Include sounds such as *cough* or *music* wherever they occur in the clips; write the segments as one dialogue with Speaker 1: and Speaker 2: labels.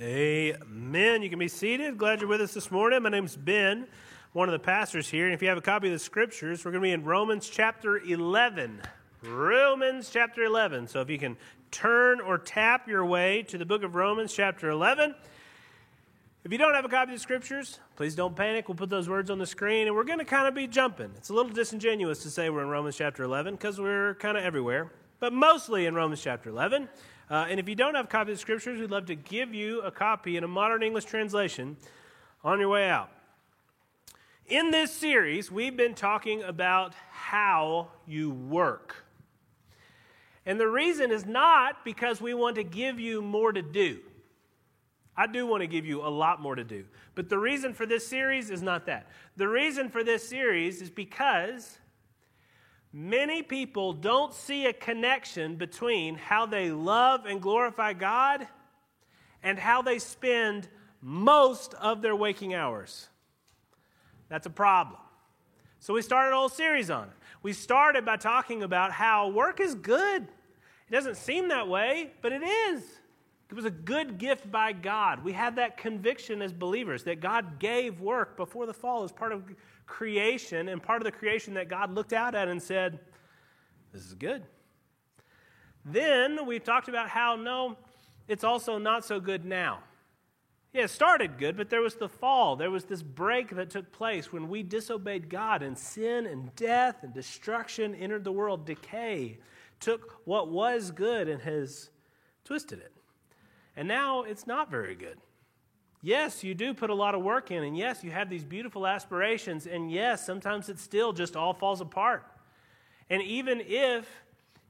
Speaker 1: Amen. You can be seated. Glad you're with us this morning. My name's Ben, one of the pastors here. And if you have a copy of the scriptures, we're going to be in Romans chapter 11. Romans chapter 11. So if you can turn or tap your way to the book of Romans chapter 11. If you don't have a copy of the scriptures, please don't panic. We'll put those words on the screen and we're going to kind of be jumping. It's a little disingenuous to say we're in Romans chapter 11 because we're kind of everywhere, but mostly in Romans chapter 11. Uh, and if you don't have a copy of the scriptures, we'd love to give you a copy in a modern English translation on your way out. In this series, we've been talking about how you work. And the reason is not because we want to give you more to do. I do want to give you a lot more to do. But the reason for this series is not that. The reason for this series is because Many people don't see a connection between how they love and glorify God and how they spend most of their waking hours. That's a problem. So we started a whole series on it. We started by talking about how work is good. It doesn't seem that way, but it is. It was a good gift by God. We have that conviction as believers that God gave work before the fall as part of creation and part of the creation that God looked out at and said, This is good. Then we talked about how, no, it's also not so good now. Yeah, it started good, but there was the fall. There was this break that took place when we disobeyed God, and sin and death and destruction entered the world. Decay took what was good and has twisted it. And now it's not very good. Yes, you do put a lot of work in, and yes, you have these beautiful aspirations, and yes, sometimes it still just all falls apart. And even if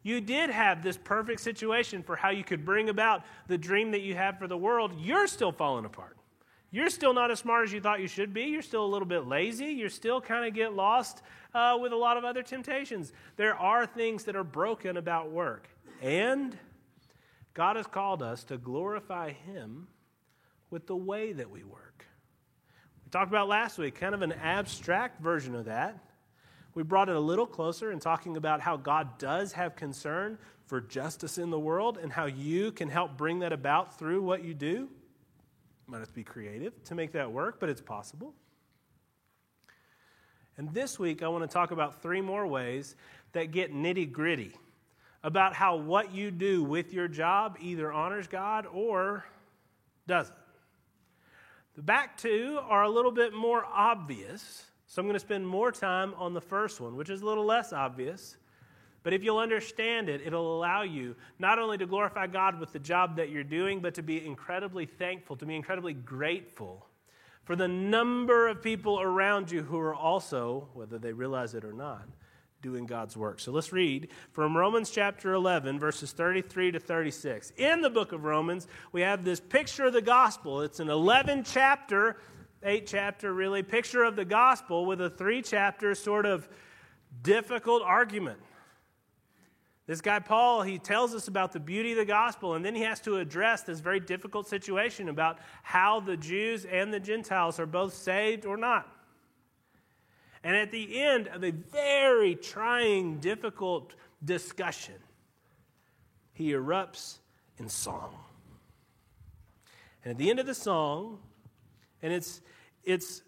Speaker 1: you did have this perfect situation for how you could bring about the dream that you have for the world, you're still falling apart. You're still not as smart as you thought you should be. You're still a little bit lazy. You're still kind of get lost uh, with a lot of other temptations. There are things that are broken about work. And God has called us to glorify Him with the way that we work. We talked about last week, kind of an abstract version of that. We brought it a little closer in talking about how God does have concern for justice in the world and how you can help bring that about through what you do. Might have to be creative to make that work, but it's possible. And this week, I want to talk about three more ways that get nitty gritty about how what you do with your job either honors God or doesn't. The back two are a little bit more obvious, so I'm going to spend more time on the first one, which is a little less obvious. But if you'll understand it, it'll allow you not only to glorify God with the job that you're doing, but to be incredibly thankful, to be incredibly grateful for the number of people around you who are also, whether they realize it or not, doing God's work. So let's read from Romans chapter 11, verses 33 to 36. In the book of Romans, we have this picture of the gospel. It's an 11 chapter, eight chapter really, picture of the gospel with a three chapter sort of difficult argument. This guy, Paul, he tells us about the beauty of the gospel, and then he has to address this very difficult situation about how the Jews and the Gentiles are both saved or not. And at the end of a very trying, difficult discussion, he erupts in song. And at the end of the song, and it's, it's,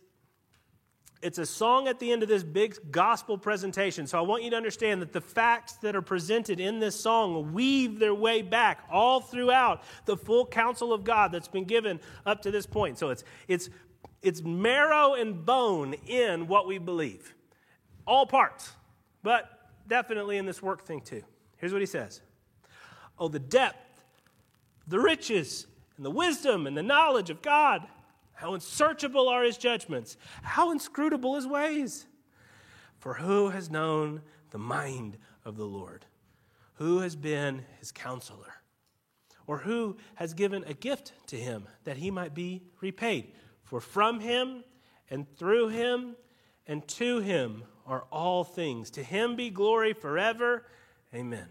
Speaker 1: it's a song at the end of this big gospel presentation. So I want you to understand that the facts that are presented in this song weave their way back all throughout the full counsel of God that's been given up to this point. So it's, it's it's marrow and bone in what we believe. All parts, but definitely in this work thing too. Here's what he says Oh, the depth, the riches, and the wisdom and the knowledge of God. How unsearchable are his judgments, how inscrutable his ways. For who has known the mind of the Lord? Who has been his counselor? Or who has given a gift to him that he might be repaid? For from him and through him and to him are all things. To him be glory forever. Amen.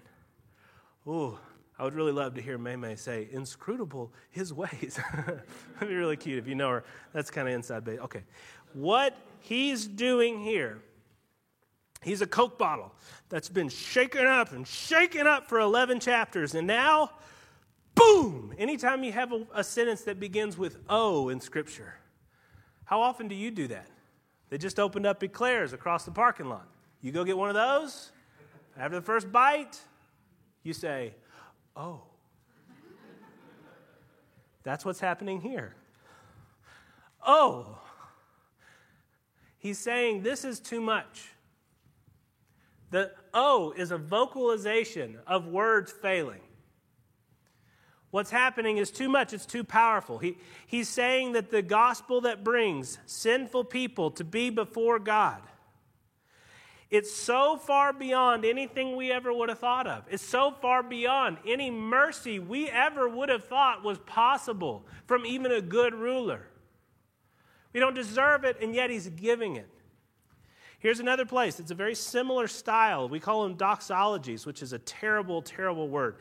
Speaker 1: Ooh, I would really love to hear May May say, inscrutable his *laughs* ways. That'd be really cute if you know her. That's kind of inside base. Okay. What he's doing here, he's a Coke bottle that's been shaken up and shaken up for 11 chapters. And now, boom! Anytime you have a, a sentence that begins with O in Scripture, how often do you do that? They just opened up eclairs across the parking lot. You go get one of those. After the first bite, you say, Oh. That's what's happening here. Oh. He's saying this is too much. The O is a vocalization of words failing. What's happening is too much, it's too powerful. He, he's saying that the gospel that brings sinful people to be before God, it's so far beyond anything we ever would have thought of. It's so far beyond any mercy we ever would have thought was possible from even a good ruler. We don't deserve it, and yet he's giving it. Here's another place. It's a very similar style. We call them doxologies, which is a terrible, terrible word.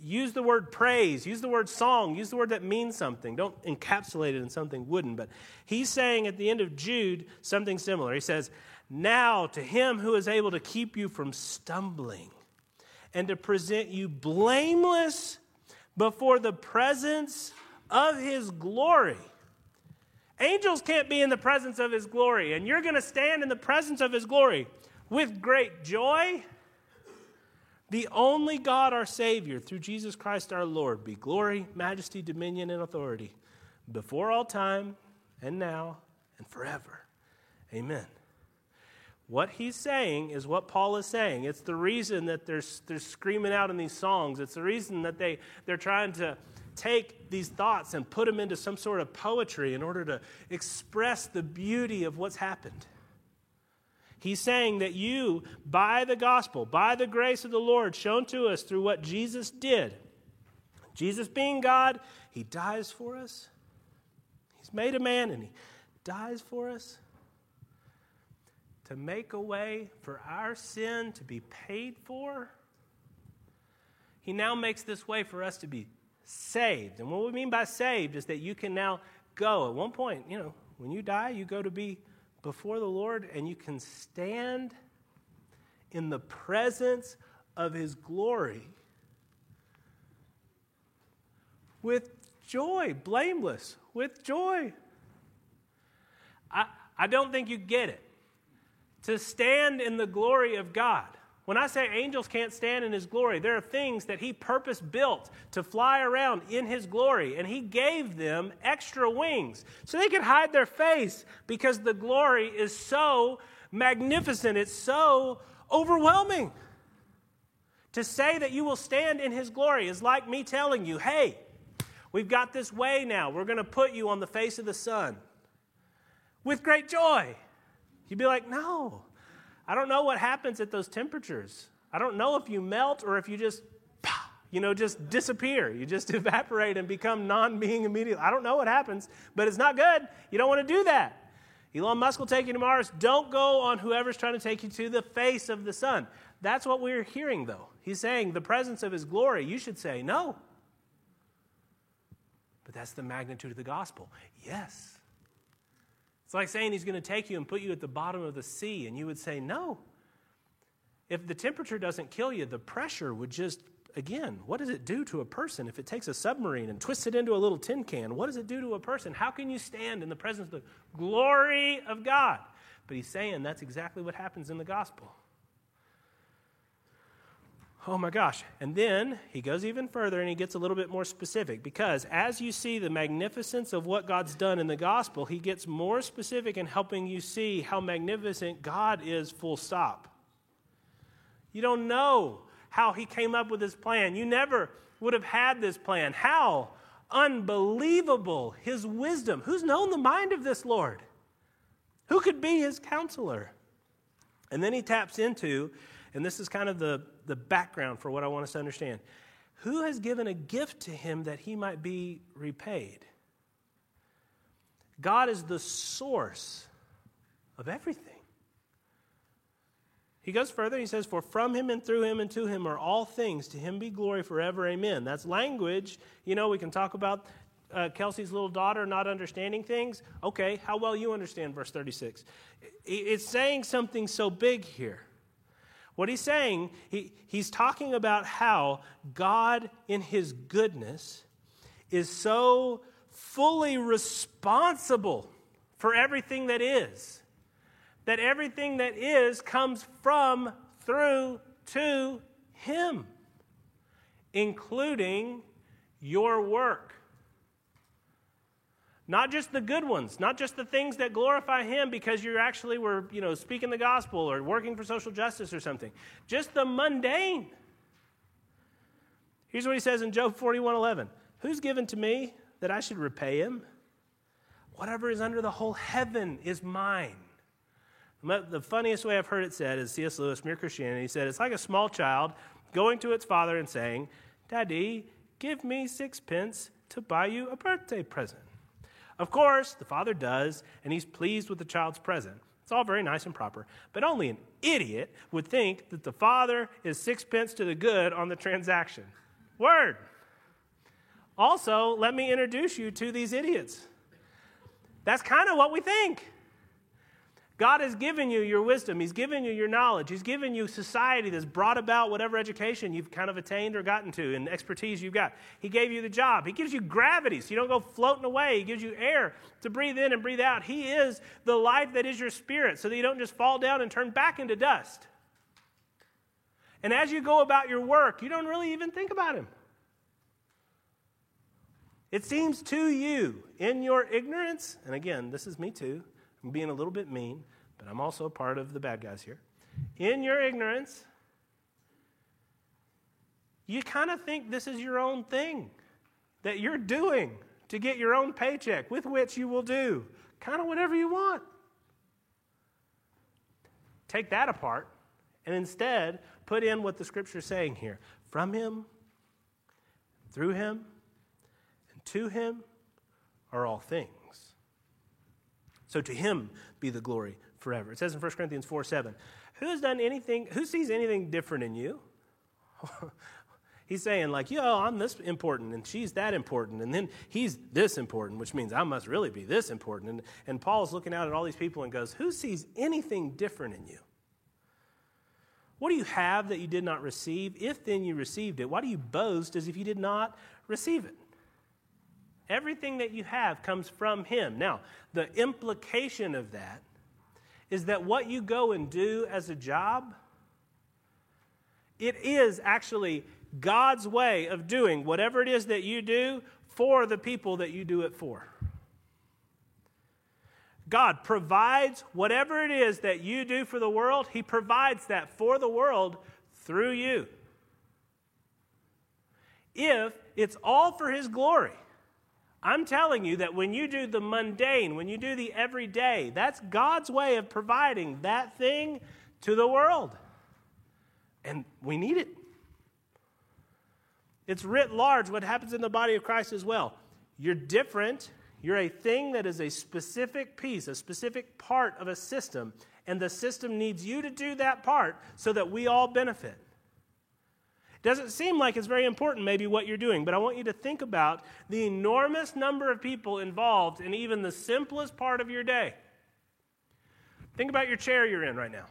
Speaker 1: Use the word praise, use the word song, use the word that means something. Don't encapsulate it in something wooden. But he's saying at the end of Jude something similar. He says, Now to him who is able to keep you from stumbling and to present you blameless before the presence of his glory Angels can't be in the presence of his glory, and you're going to stand in the presence of his glory with great joy. The only God, our Savior, through Jesus Christ our Lord, be glory, majesty, dominion, and authority before all time, and now, and forever. Amen. What he's saying is what Paul is saying. It's the reason that they're, they're screaming out in these songs. It's the reason that they, they're trying to take these thoughts and put them into some sort of poetry in order to express the beauty of what's happened. He's saying that you, by the gospel, by the grace of the Lord shown to us through what Jesus did, Jesus being God, he dies for us. He's made a man and he dies for us to make a way for our sin to be paid for. He now makes this way for us to be saved. And what we mean by saved is that you can now go. At one point, you know, when you die, you go to be before the Lord and you can stand in the presence of His glory with joy, blameless, with joy. I, I don't think you get it. To stand in the glory of God when I say angels can't stand in his glory, there are things that he purpose built to fly around in his glory, and he gave them extra wings so they could hide their face because the glory is so magnificent, it's so overwhelming. To say that you will stand in his glory is like me telling you, hey, we've got this way now. We're going to put you on the face of the sun with great joy. You'd be like, no, I don't know what happens at those temperatures. I don't know if you melt or if you just, you know, just disappear. You just *laughs* evaporate and become non being immediately. I don't know what happens, but it's not good. You don't want to do that. Elon Musk will take you to Mars. Don't go on whoever's trying to take you to the face of the sun. That's what we're hearing, though. He's saying the presence of his glory. You should say no. But that's the magnitude of the gospel. Yes. It's like saying he's going to take you and put you at the bottom of the sea, and you would say, No. If the temperature doesn't kill you, the pressure would just, again, what does it do to a person? If it takes a submarine and twists it into a little tin can, what does it do to a person? How can you stand in the presence of the glory of God? But he's saying that's exactly what happens in the gospel. Oh my gosh. And then he goes even further and he gets a little bit more specific because as you see the magnificence of what God's done in the gospel, he gets more specific in helping you see how magnificent God is, full stop. You don't know how he came up with this plan. You never would have had this plan. How unbelievable his wisdom. Who's known the mind of this Lord? Who could be his counselor? And then he taps into, and this is kind of the the background for what I want us to understand. Who has given a gift to him that he might be repaid? God is the source of everything. He goes further, he says, For from him and through him and to him are all things. To him be glory forever. Amen. That's language. You know, we can talk about uh, Kelsey's little daughter not understanding things. Okay, how well you understand verse 36. It's saying something so big here. What he's saying, he, he's talking about how God, in his goodness, is so fully responsible for everything that is. That everything that is comes from, through, to him, including your work. Not just the good ones, not just the things that glorify him because you actually were, you know, speaking the gospel or working for social justice or something. Just the mundane. Here's what he says in Job 41:11. Who's given to me that I should repay him? Whatever is under the whole heaven is mine. The funniest way I've heard it said is C.S. Lewis, Mere Christianity. He said, It's like a small child going to its father and saying, Daddy, give me sixpence to buy you a birthday present. Of course, the father does, and he's pleased with the child's present. It's all very nice and proper, but only an idiot would think that the father is sixpence to the good on the transaction. Word. Also, let me introduce you to these idiots. That's kind of what we think. God has given you your wisdom. He's given you your knowledge. He's given you society that's brought about whatever education you've kind of attained or gotten to and expertise you've got. He gave you the job. He gives you gravity so you don't go floating away. He gives you air to breathe in and breathe out. He is the life that is your spirit so that you don't just fall down and turn back into dust. And as you go about your work, you don't really even think about Him. It seems to you in your ignorance, and again, this is me too I'm being a little bit mean, but I'm also part of the bad guys here. In your ignorance, you kind of think this is your own thing that you're doing to get your own paycheck with which you will do kind of whatever you want. Take that apart and instead put in what the scripture is saying here. From him, through him, and to him are all things. So to him be the glory forever. It says in 1 Corinthians 4 7, who has done anything, who sees anything different in you? *laughs* he's saying, like, yo, I'm this important and she's that important, and then he's this important, which means I must really be this important. And, and Paul's looking out at all these people and goes, Who sees anything different in you? What do you have that you did not receive? If then you received it, why do you boast as if you did not receive it? Everything that you have comes from Him. Now, the implication of that is that what you go and do as a job, it is actually God's way of doing whatever it is that you do for the people that you do it for. God provides whatever it is that you do for the world, He provides that for the world through you. If it's all for His glory. I'm telling you that when you do the mundane, when you do the everyday, that's God's way of providing that thing to the world. And we need it. It's writ large what happens in the body of Christ as well. You're different. You're a thing that is a specific piece, a specific part of a system, and the system needs you to do that part so that we all benefit. Doesn't seem like it's very important, maybe, what you're doing, but I want you to think about the enormous number of people involved in even the simplest part of your day. Think about your chair you're in right now.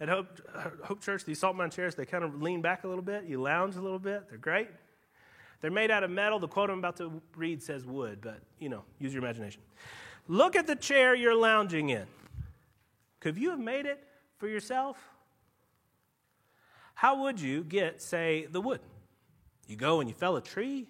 Speaker 1: At Hope, uh, Hope Church, these salt mine chairs, they kind of lean back a little bit. You lounge a little bit. They're great. They're made out of metal. The quote I'm about to read says wood, but, you know, use your imagination. Look at the chair you're lounging in. Could you have made it for yourself? How would you get, say, the wood? You go and you fell a tree,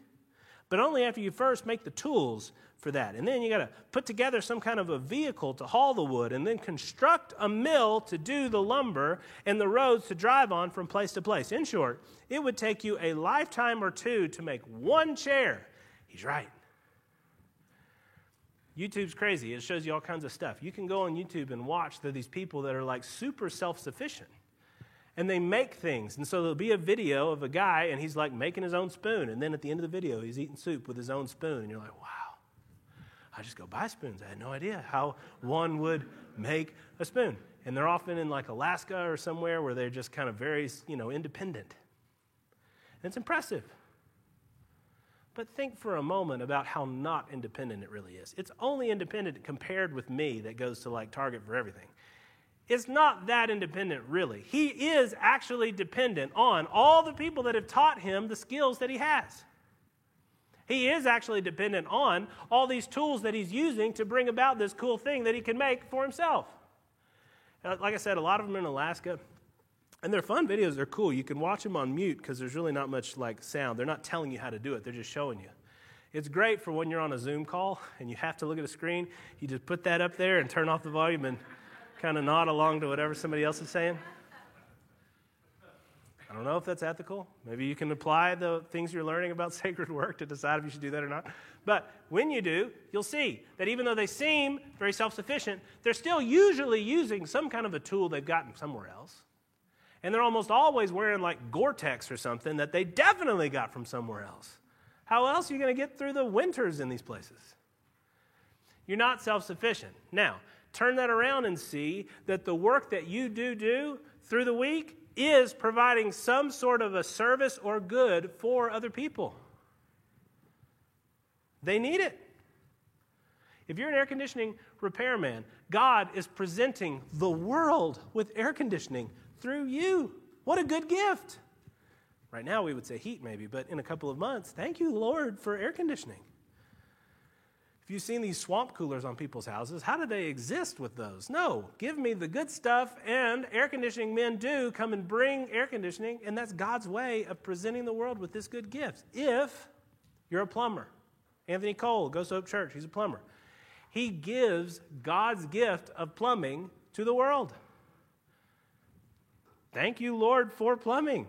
Speaker 1: but only after you first make the tools for that. And then you got to put together some kind of a vehicle to haul the wood and then construct a mill to do the lumber and the roads to drive on from place to place. In short, it would take you a lifetime or two to make one chair. He's right. YouTube's crazy. It shows you all kinds of stuff. You can go on YouTube and watch. These people that are like super self sufficient and they make things. And so there'll be a video of a guy, and he's like making his own spoon. And then at the end of the video, he's eating soup with his own spoon. And you're like, wow, I just go buy spoons. I had no idea how one would make a spoon. And they're often in like Alaska or somewhere where they're just kind of very, you know, independent. And it's impressive. But think for a moment about how not independent it really is. It's only independent compared with me that goes to like Target for everything. Is not that independent, really. He is actually dependent on all the people that have taught him the skills that he has. He is actually dependent on all these tools that he's using to bring about this cool thing that he can make for himself. Uh, like I said, a lot of them are in Alaska. And they're fun videos. They're cool. You can watch them on mute because there's really not much like sound. They're not telling you how to do it. They're just showing you. It's great for when you're on a Zoom call and you have to look at a screen. You just put that up there and turn off the volume and kind of nod along to whatever somebody else is saying. I don't know if that's ethical. Maybe you can apply the things you're learning about *laughs* sacred work to decide if you should do that or not. But when you do, you'll see that even though they seem very self sufficient, they're still usually using some kind of a tool they've gotten somewhere else. And they're almost always wearing like Gore Tex or something that they definitely got from somewhere else. How else are you going to get through the winters in these places? You're not self sufficient. Now, turn that around and see that the work that you do do through the week is providing some sort of a service or good for other people. They need it. If you're an air conditioning repairman, God is presenting the world with air conditioning through you. What a good gift. Right now, we would say heat, maybe, but in a couple of months, thank you, Lord, for air conditioning. If you've seen these swamp coolers on people's houses, how do they exist with those? No, give me the good stuff, and air conditioning men do come and bring air conditioning, and that's God's way of presenting the world with this good gift. If you're a plumber, Anthony Cole goes to Hope Church, he's a plumber. He gives God's gift of plumbing to the world. Thank you, Lord, for plumbing.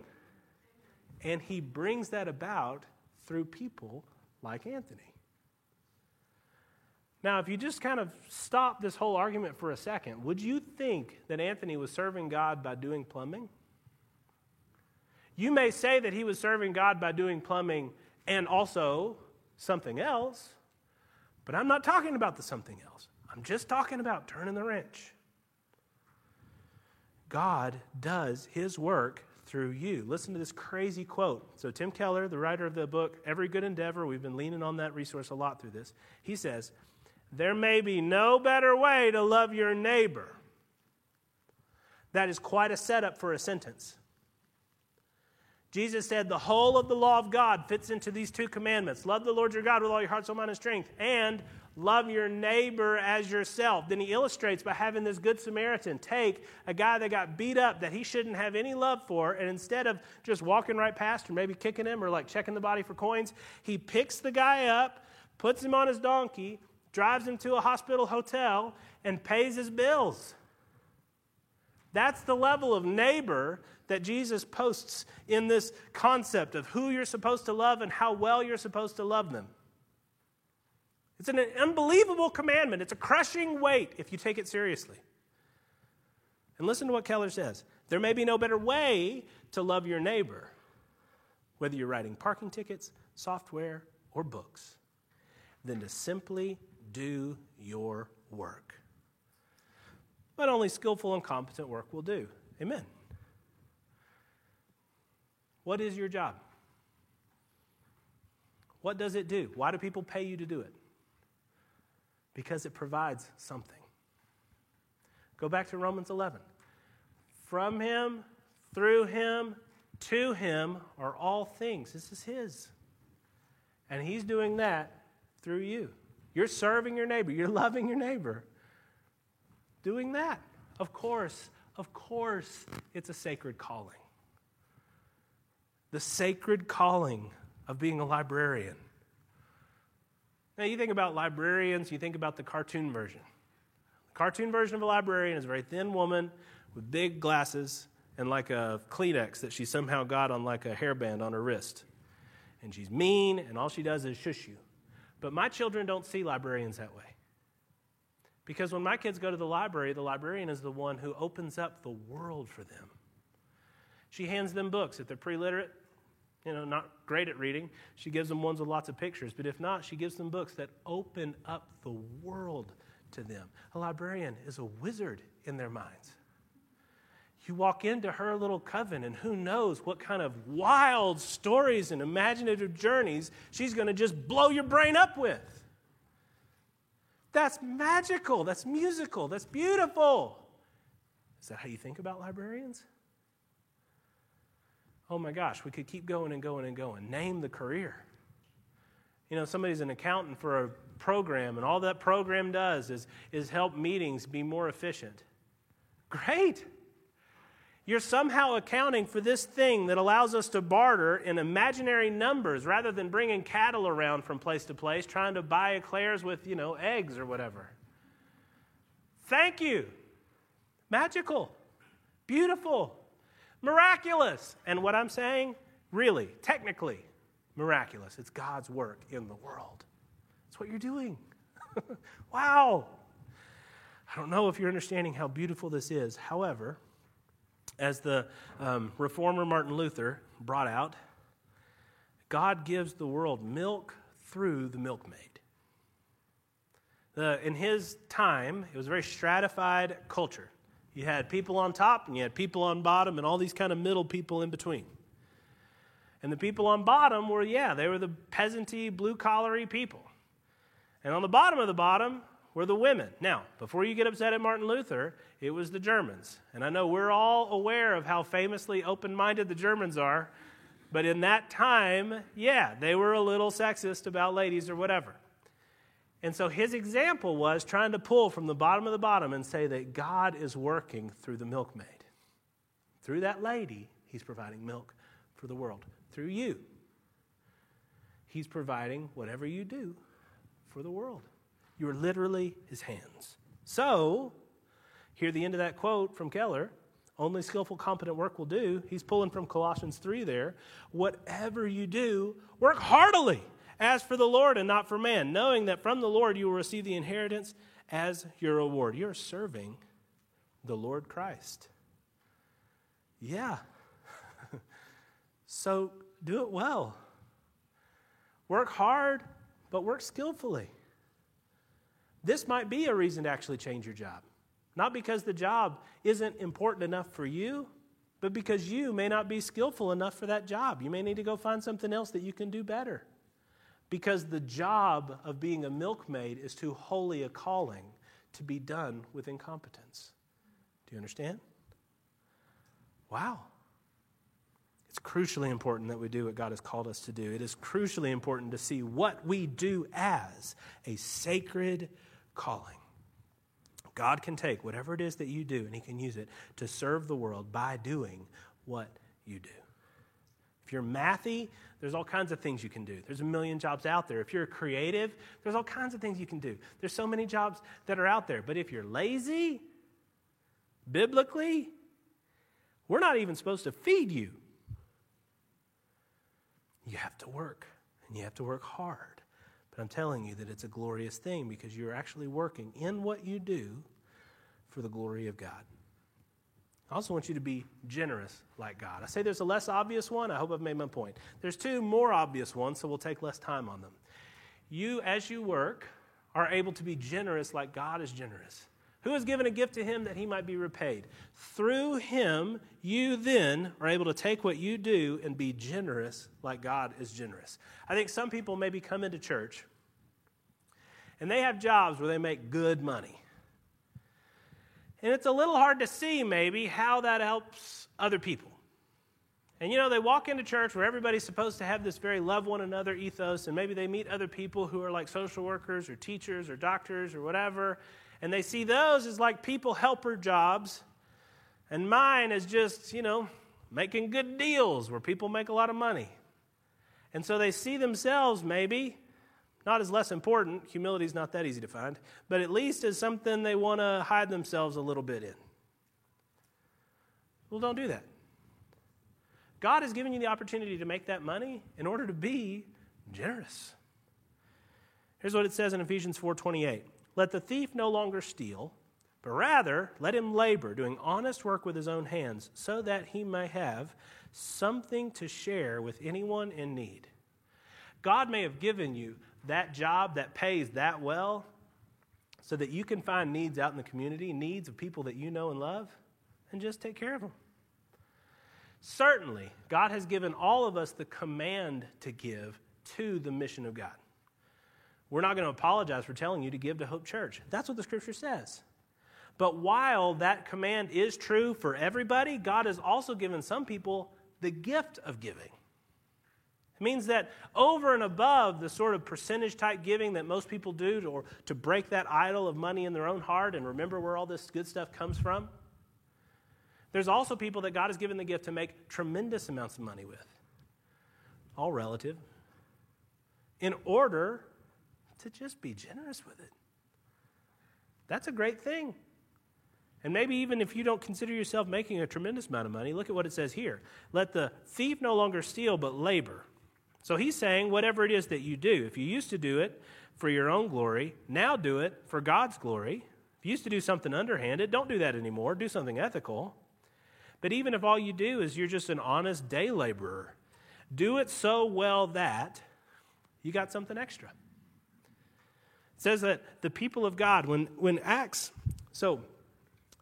Speaker 1: And he brings that about through people like Anthony. Now, if you just kind of stop this whole argument for a second, would you think that Anthony was serving God by doing plumbing? You may say that he was serving God by doing plumbing and also something else, but I'm not talking about the something else. I'm just talking about turning the wrench. God does his work through you. Listen to this crazy quote. So, Tim Keller, the writer of the book Every Good Endeavor, we've been leaning on that resource a lot through this. He says, there may be no better way to love your neighbor. That is quite a setup for a sentence. Jesus said the whole of the law of God fits into these two commandments love the Lord your God with all your heart, soul, mind, and strength, and love your neighbor as yourself. Then he illustrates by having this good Samaritan take a guy that got beat up that he shouldn't have any love for, and instead of just walking right past or maybe kicking him or like checking the body for coins, he picks the guy up, puts him on his donkey, drives him to a hospital hotel, and pays his bills. That's the level of neighbor that Jesus posts in this concept of who you're supposed to love and how well you're supposed to love them. It's an unbelievable commandment. It's a crushing weight if you take it seriously. And listen to what Keller says there may be no better way to love your neighbor, whether you're writing parking tickets, software, or books, than to simply do your work. But only skillful and competent work will do. Amen. What is your job? What does it do? Why do people pay you to do it? Because it provides something. Go back to Romans 11. From him, through him, to him are all things. This is his. And he's doing that through you. You're serving your neighbor, you're *laughs* loving your neighbor. Doing that. Of course, of course, it's a sacred calling. The sacred calling of being a librarian. Now, you think about librarians, you think about the cartoon version. The cartoon version of a librarian is a very thin woman with big glasses and like a Kleenex that she somehow got on like a hairband on her wrist. And she's mean, and all she does is shush you. But my children don't see librarians that way. Because when my kids go to the library, the librarian is the one who opens up the world for them. She hands them books. If they're pre literate, you know, not great at reading, she gives them ones with lots of pictures. But if not, she gives them books that open up the world to them. A librarian is a wizard in their minds. You walk into her little coven, and who knows what kind of wild stories and imaginative journeys she's going to just blow your brain up with. That's magical. That's musical. That's beautiful. Is that how you think about librarians? Oh my gosh, we could keep going and going and going. Name the career. You know, somebody's an accountant for a program, and all that program does is, is help meetings be more efficient. Great. You're somehow accounting for this thing that allows us to barter in imaginary numbers rather than bringing cattle around from place to place trying to buy eclairs with, you know, eggs or whatever. Thank you. Magical. Beautiful. Miraculous. And what I'm saying, really, technically, miraculous. It's God's work in the world. That's what you're doing. *laughs* wow. I don't know if you're understanding how beautiful this is. However, as the um, reformer Martin Luther brought out, God gives the world milk through the milkmaid. The, in his time, it was a very stratified culture. You had people on top and you had people on bottom and all these kind of middle people in between. And the people on bottom were, yeah, they were the peasanty, blue collary people. And on the bottom of the bottom were the women. Now, before you get upset at Martin Luther, it was the Germans. And I know we're all aware of how famously open minded the Germans are. But in that time, yeah, they were a little sexist about ladies or whatever. And so his example was trying to pull from the bottom of the bottom and say that God is working through the milkmaid. Through that lady, he's providing milk for the world. Through you, he's providing whatever you do for the world. You are literally his hands. So, hear the end of that quote from Keller only skillful, competent work will do. He's pulling from Colossians 3 there. Whatever you do, work heartily as for the Lord and not for man, knowing that from the Lord you will receive the inheritance as your reward. You're serving the Lord Christ. Yeah. *laughs* so do it well. Work hard, but work skillfully. This might be a reason to actually change your job. Not because the job isn't important enough for you, but because you may not be skillful enough for that job. You may need to go find something else that you can do better because the job of being a milkmaid is too holy a calling to be done with incompetence. Do you understand? Wow. It's crucially important that we do what God has called us to do. It is crucially important to see what we do as a sacred calling. God can take whatever it is that you do and He can use it to serve the world by doing what you do. If you're mathy, there's all kinds of things you can do. There's a million jobs out there. If you're creative, there's all kinds of things you can do. There's so many jobs that are out there. But if you're lazy, biblically, we're not even supposed to feed you. You have to work, and you have to work hard. I'm telling you that it's a glorious thing because you're actually working in what you do for the glory of God. I also want you to be generous like God. I say there's a less obvious one. I hope I've made my point. There's two more obvious ones, so we'll take less time on them. You, as you work, are able to be generous like God is generous. Who has given a gift to him that he might be repaid? Through him, you then are able to take what you do and be generous like God is generous. I think some people maybe come into church and they have jobs where they make good money. And it's a little hard to see, maybe, how that helps other people. And you know, they walk into church where everybody's supposed to have this very love one another ethos, and maybe they meet other people who are like social workers or teachers or doctors or whatever, and they see those as like people helper jobs, and mine is just, you know, making good deals where people make a lot of money. And so they see themselves maybe not as less important, humility is not that easy to find, but at least as something they want to hide themselves a little bit in. Well, don't do that. God has given you the opportunity to make that money in order to be generous. Here's what it says in Ephesians 4:28. Let the thief no longer steal, but rather let him labor, doing honest work with his own hands, so that he may have something to share with anyone in need. God may have given you that job that pays that well so that you can find needs out in the community, needs of people that you know and love, and just take care of them. Certainly, God has given all of us the command to give to the mission of God. We're not going to apologize for telling you to give to Hope Church. That's what the scripture says. But while that command is true for everybody, God has also given some people the gift of giving. It means that over and above the sort of percentage type giving that most people do to, to break that idol of money in their own heart and remember where all this good stuff comes from, there's also people that God has given the gift to make tremendous amounts of money with. All relative. In order to just be generous with it. That's a great thing. And maybe even if you don't consider yourself making a tremendous amount of money, look at what it says here. Let the thief no longer steal, but labor. So he's saying, whatever it is that you do, if you used to do it for your own glory, now do it for God's glory. If you used to do something underhanded, don't do that anymore. Do something ethical. But even if all you do is you're just an honest day laborer, do it so well that you got something extra. It says that the people of God, when, when Acts, so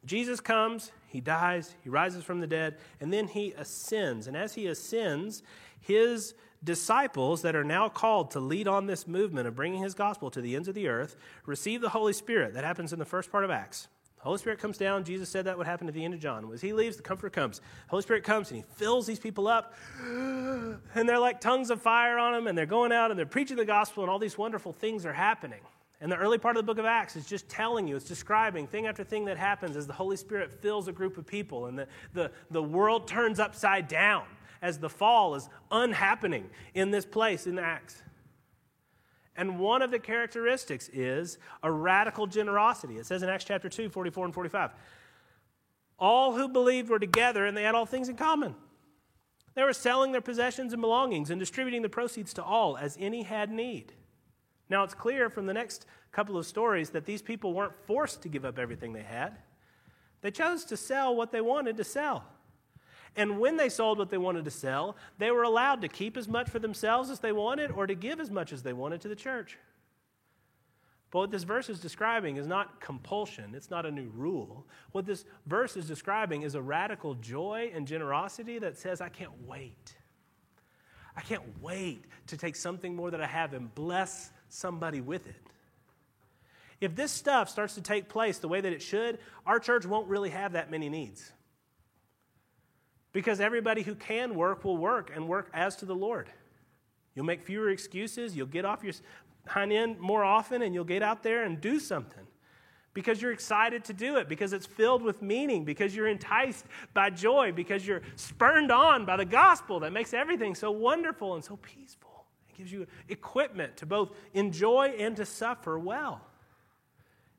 Speaker 1: Jesus comes, he dies, he rises from the dead, and then he ascends. And as he ascends, his disciples that are now called to lead on this movement of bringing his gospel to the ends of the earth receive the Holy Spirit. That happens in the first part of Acts. The Holy Spirit comes down. Jesus said that would happen at the end of John. As he leaves, the Comforter comes. The Holy Spirit comes and he fills these people up, *gasps* and they're like tongues of fire on them, and they're going out and they're preaching the gospel, and all these wonderful things are happening. And the early part of the book of Acts is just telling you, it's describing thing after thing that happens as the Holy Spirit fills a group of people and the, the, the world turns upside down as the fall is unhappening in this place in Acts. And one of the characteristics is a radical generosity. It says in Acts chapter 2, 44 and 45. All who believed were together and they had all things in common. They were selling their possessions and belongings and distributing the proceeds to all as any had need. Now, it's clear from the next couple of stories that these people weren't forced to give up everything they had. They chose to sell what they wanted to sell. And when they sold what they wanted to sell, they were allowed to keep as much for themselves as they wanted or to give as much as they wanted to the church. But what this verse is describing is not compulsion, it's not a new rule. What this verse is describing is a radical joy and generosity that says, I can't wait. I can't wait to take something more that I have and bless somebody with it. If this stuff starts to take place the way that it should, our church won't really have that many needs. Because everybody who can work will work and work as to the Lord. You'll make fewer excuses, you'll get off your hind end more often, and you'll get out there and do something. Because you're excited to do it, because it's filled with meaning, because you're enticed by joy, because you're spurned on by the gospel that makes everything so wonderful and so peaceful. Gives you equipment to both enjoy and to suffer well.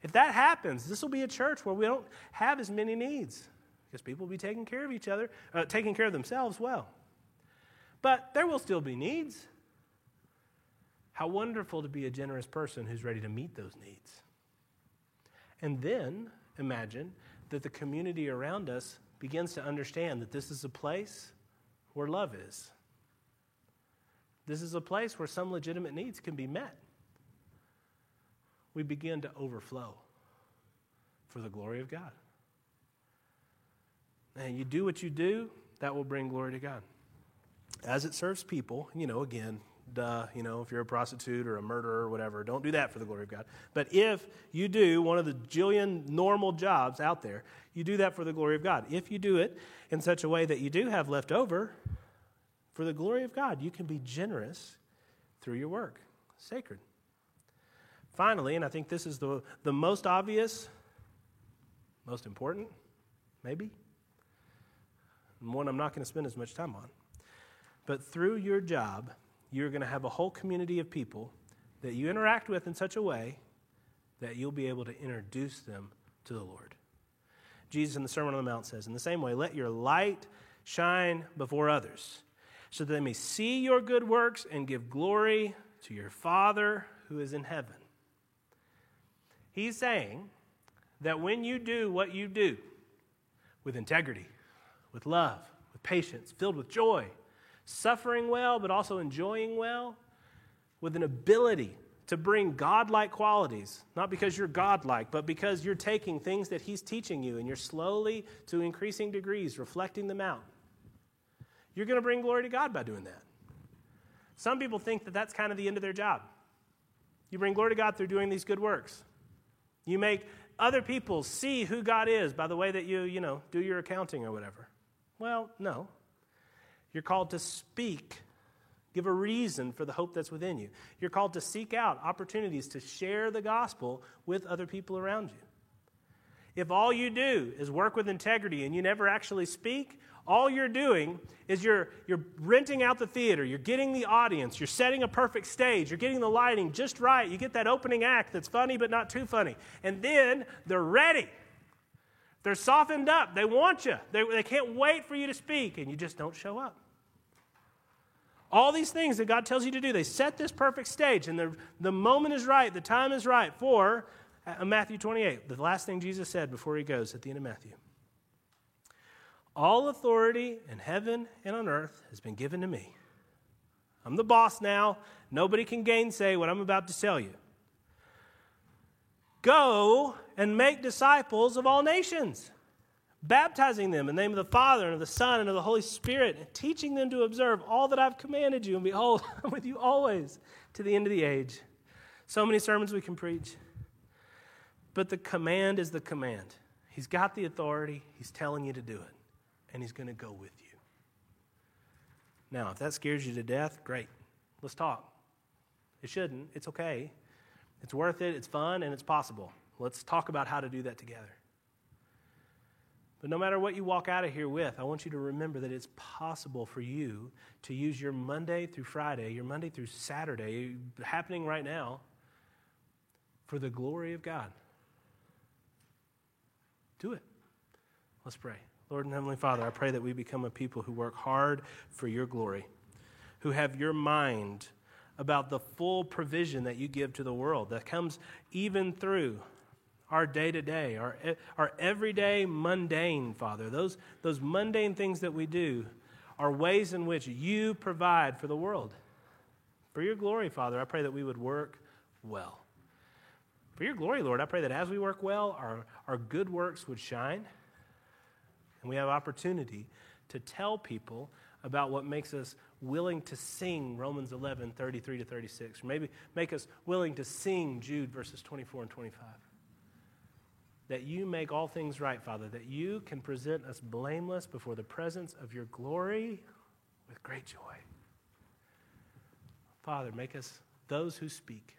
Speaker 1: If that happens, this will be a church where we don't have as many needs because people will be taking care of each other, uh, taking care of themselves well. But there will still be needs. How wonderful to be a generous person who's ready to meet those needs. And then imagine that the community around us begins to understand that this is a place where love is. This is a place where some legitimate needs can be met. We begin to overflow for the glory of God. And you do what you do, that will bring glory to God. As it serves people, you know, again, duh, you know, if you're a prostitute or a murderer or whatever, don't do that for the glory of God. But if you do one of the jillion normal jobs out there, you do that for the glory of God. If you do it in such a way that you do have left over for the glory of God, you can be generous through your work. Sacred. Finally, and I think this is the, the most obvious, most important, maybe, and one I'm not going to spend as much time on. But through your job, you're going to have a whole community of people that you interact with in such a way that you'll be able to introduce them to the Lord. Jesus in the Sermon on the Mount says, In the same way, let your light shine before others, so that they may see your good works and give glory to your Father who is in heaven. He's saying that when you do what you do with integrity, with love, with patience, filled with joy, suffering well, but also enjoying well, with an ability to bring godlike qualities, not because you're godlike, but because you're taking things that He's teaching you and you're slowly, to increasing degrees, reflecting them out. You're going to bring glory to God by doing that. Some people think that that's kind of the end of their job. You bring glory to God through doing these good works. You make other people see who God is by the way that you, you know, do your accounting or whatever. Well, no. You're called to speak, give a reason for the hope that's within you. You're called to seek out opportunities to share the gospel with other people around you. If all you do is work with integrity and you never actually speak, all you're doing is you're, you're renting out the theater, you're getting the audience, you're setting a perfect stage, you're getting the lighting just right. You get that opening act that's funny but not too funny. And then they're ready. They're softened up. They want you. They, they can't wait for you to speak, and you just don't show up. All these things that God tells you to do, they set this perfect stage, and the, the moment is right, the time is right for uh, Matthew 28, the last thing Jesus said before he goes at the end of Matthew. All authority in heaven and on earth has been given to me. I'm the boss now. Nobody can gainsay what I'm about to tell you. Go and make disciples of all nations, baptizing them in the name of the Father and of the Son and of the Holy Spirit, and teaching them to observe all that I've commanded you. And behold, *laughs* I'm with you always to the end of the age. So many sermons we can preach. But the command is the command. He's got the authority, He's telling you to do it, and He's going to go with you. Now, if that scares you to death, great. Let's talk. It shouldn't. It's okay. It's worth it, it's fun, and it's possible. Let's talk about how to do that together. But no matter what you walk out of here with, I want you to remember that it's possible for you to use your Monday through Friday, your Monday through Saturday, happening right now, for the glory of God. Do it. Let's pray. Lord and Heavenly Father, I pray that we become a people who work hard for your glory, who have your mind about the full provision that you give to the world that comes even through our day to day, our, everyday mundane, Father. Those, those mundane things that we do are ways in which you provide for the world. For your glory, Father, I pray that we would work well. For your glory, Lord, I pray that as we work well, our, our good works would shine, and we have opportunity to tell people about what makes us willing to sing Romans 11, 33 to 36, or maybe make us willing to sing Jude verses 24 and 25. That you make all things right, Father, that you can present us blameless before the presence of your glory with great joy. Father, make us those who speak.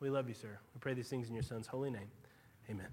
Speaker 1: We love you, sir. We pray these things in your Son's holy name. Amen.